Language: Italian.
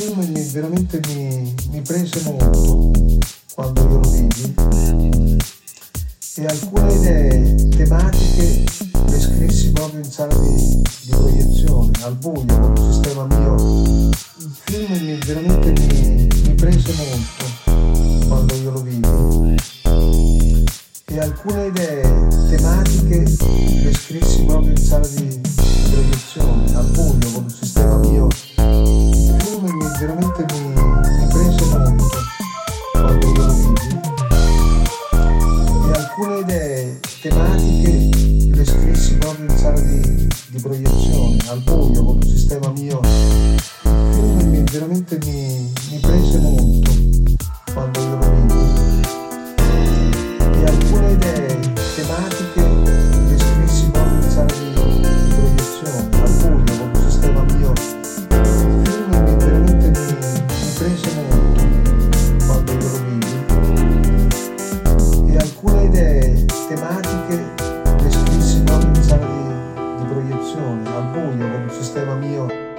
film veramente mi, mi prese molto quando io lo vidi e alcune idee tematiche le scrissi proprio in sala di, di proiezione, al buio, con un sistema mio. Il film mi, veramente mi, mi prese molto quando io lo vidi e alcune idee tematiche le scrissi proprio in sala di, di proiezione, al buio, con un sistema veramente mi, mi prese molto quando io lo vidi e alcune idee tematiche le scrissi proprio in sala di, di proiezione, al buio, con un sistema mio. Il film veramente mi, mi prese molto sistema mio.